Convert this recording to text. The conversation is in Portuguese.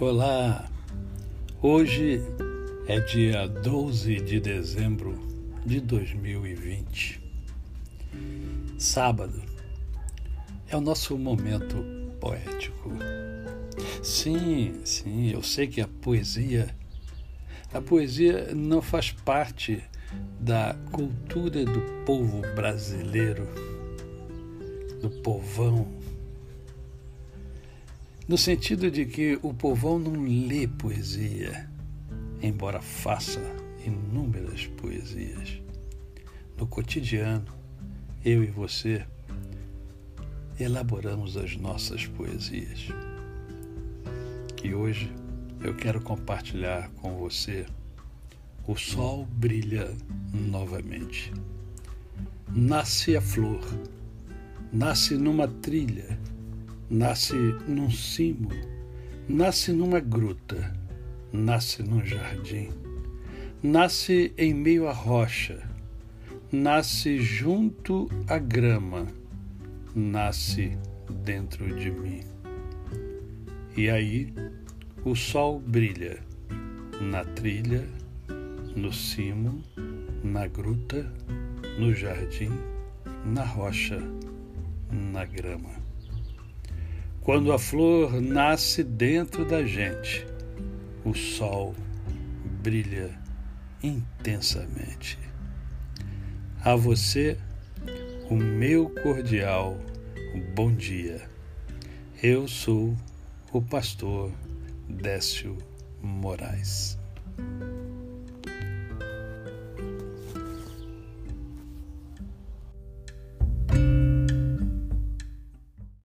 Olá! Hoje é dia 12 de dezembro de 2020. Sábado é o nosso momento poético. Sim, sim, eu sei que a poesia a poesia não faz parte da cultura do povo brasileiro, do povão no sentido de que o povão não lê poesia, embora faça inúmeras poesias. No cotidiano, eu e você elaboramos as nossas poesias. E hoje eu quero compartilhar com você O Sol Brilha Novamente. Nasce a flor, nasce numa trilha nasce num cimo, nasce numa gruta, nasce num jardim, nasce em meio à rocha, nasce junto à grama, nasce dentro de mim. E aí o sol brilha na trilha, no cimo, na gruta, no jardim, na rocha, na grama. Quando a flor nasce dentro da gente, o sol brilha intensamente. A você, o meu cordial bom dia. Eu sou o pastor Décio Moraes.